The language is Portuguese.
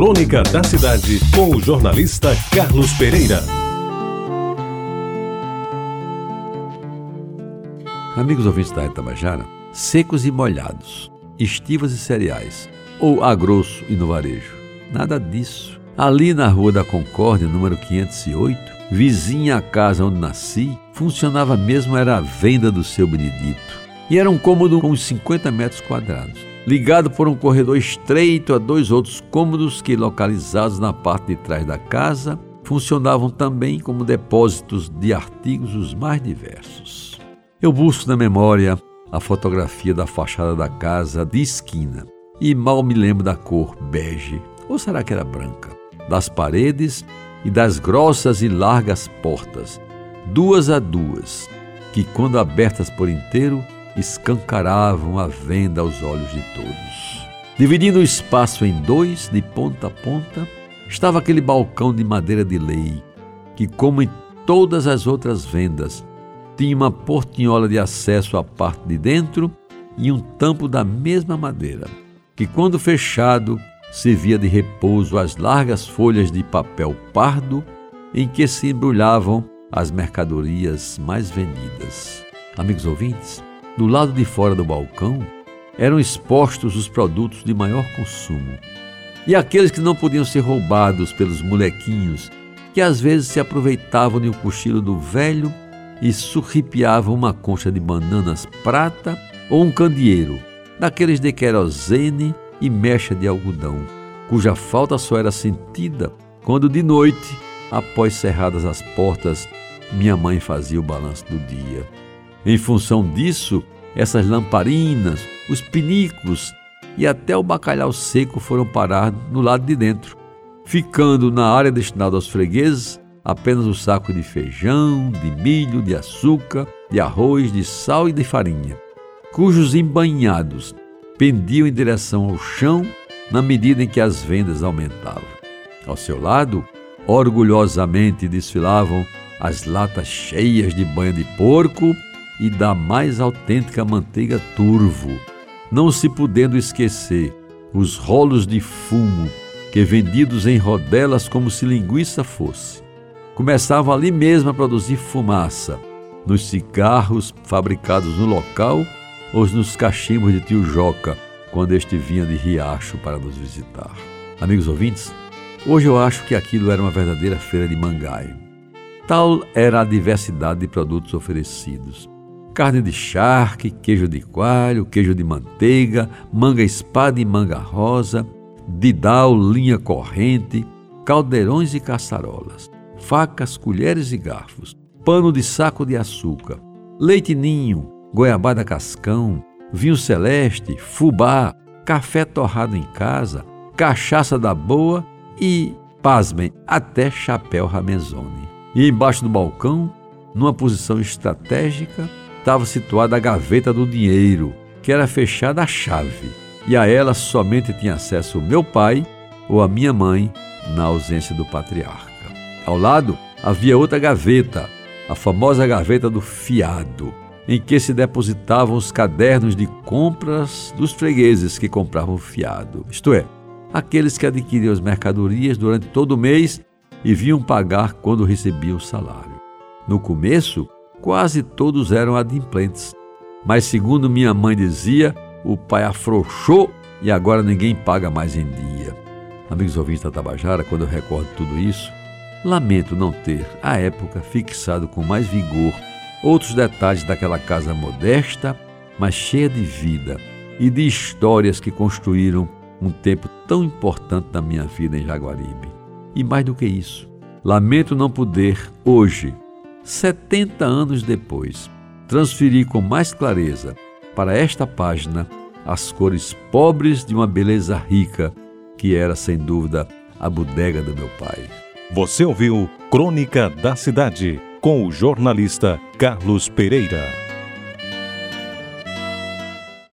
Crônica da Cidade, com o jornalista Carlos Pereira. Amigos ouvintes da Itabajara, secos e molhados, estivas e cereais, ou a grosso e no varejo. Nada disso. Ali na Rua da Concórdia, número 508, vizinha à casa onde nasci, funcionava mesmo era a venda do seu Benedito. E era um cômodo com uns 50 metros quadrados ligado por um corredor estreito a dois outros cômodos que, localizados na parte de trás da casa, funcionavam também como depósitos de artigos os mais diversos. Eu busco na memória a fotografia da fachada da casa de esquina e mal me lembro da cor bege, ou será que era branca, das paredes e das grossas e largas portas, duas a duas, que, quando abertas por inteiro, escancaravam a venda aos olhos de todos. Dividindo o espaço em dois, de ponta a ponta, estava aquele balcão de madeira de lei, que, como em todas as outras vendas, tinha uma portinhola de acesso à parte de dentro e um tampo da mesma madeira, que, quando fechado, servia de repouso às largas folhas de papel pardo em que se embrulhavam as mercadorias mais vendidas. Amigos ouvintes, do lado de fora do balcão eram expostos os produtos de maior consumo e aqueles que não podiam ser roubados pelos molequinhos que às vezes se aproveitavam de um cochilo do velho e surripiavam uma concha de bananas prata ou um candeeiro, daqueles de querosene e mecha de algodão, cuja falta só era sentida quando de noite, após cerradas as portas, minha mãe fazia o balanço do dia. Em função disso, essas lamparinas, os pinículos e até o bacalhau seco foram parar no lado de dentro, ficando na área destinada aos fregueses apenas o saco de feijão, de milho, de açúcar, de arroz, de sal e de farinha, cujos embanhados pendiam em direção ao chão na medida em que as vendas aumentavam. Ao seu lado, orgulhosamente desfilavam as latas cheias de banha de porco e da mais autêntica manteiga turvo, não se podendo esquecer os rolos de fumo que vendidos em rodelas como se linguiça fosse. Começavam ali mesmo a produzir fumaça, nos cigarros fabricados no local ou nos cachimbos de tio Joca, quando este vinha de Riacho para nos visitar. Amigos ouvintes, hoje eu acho que aquilo era uma verdadeira feira de mangaio. Tal era a diversidade de produtos oferecidos carne de charque, queijo de coalho, queijo de manteiga, manga espada e manga rosa, didal, linha corrente, caldeirões e caçarolas, facas, colheres e garfos, pano de saco de açúcar, leite ninho, goiabada cascão, vinho celeste, fubá, café torrado em casa, cachaça da boa e, pasmem, até chapéu ramezone. E embaixo do balcão, numa posição estratégica, estava situada a gaveta do dinheiro, que era fechada à chave, e a ela somente tinha acesso o meu pai ou a minha mãe, na ausência do patriarca. Ao lado havia outra gaveta, a famosa gaveta do fiado, em que se depositavam os cadernos de compras dos fregueses que compravam fiado, isto é, aqueles que adquiriam as mercadorias durante todo o mês e vinham pagar quando recebiam o salário. No começo, quase todos eram adimplentes. Mas, segundo minha mãe dizia, o pai afrouxou e agora ninguém paga mais em dia. Amigos ouvintes da Tabajara, quando eu recordo tudo isso, lamento não ter, à época, fixado com mais vigor outros detalhes daquela casa modesta, mas cheia de vida e de histórias que construíram um tempo tão importante na minha vida em Jaguaribe. E mais do que isso, lamento não poder, hoje, 70 anos depois, transferi com mais clareza para esta página as cores pobres de uma beleza rica, que era sem dúvida a bodega do meu pai. Você ouviu Crônica da Cidade com o jornalista Carlos Pereira.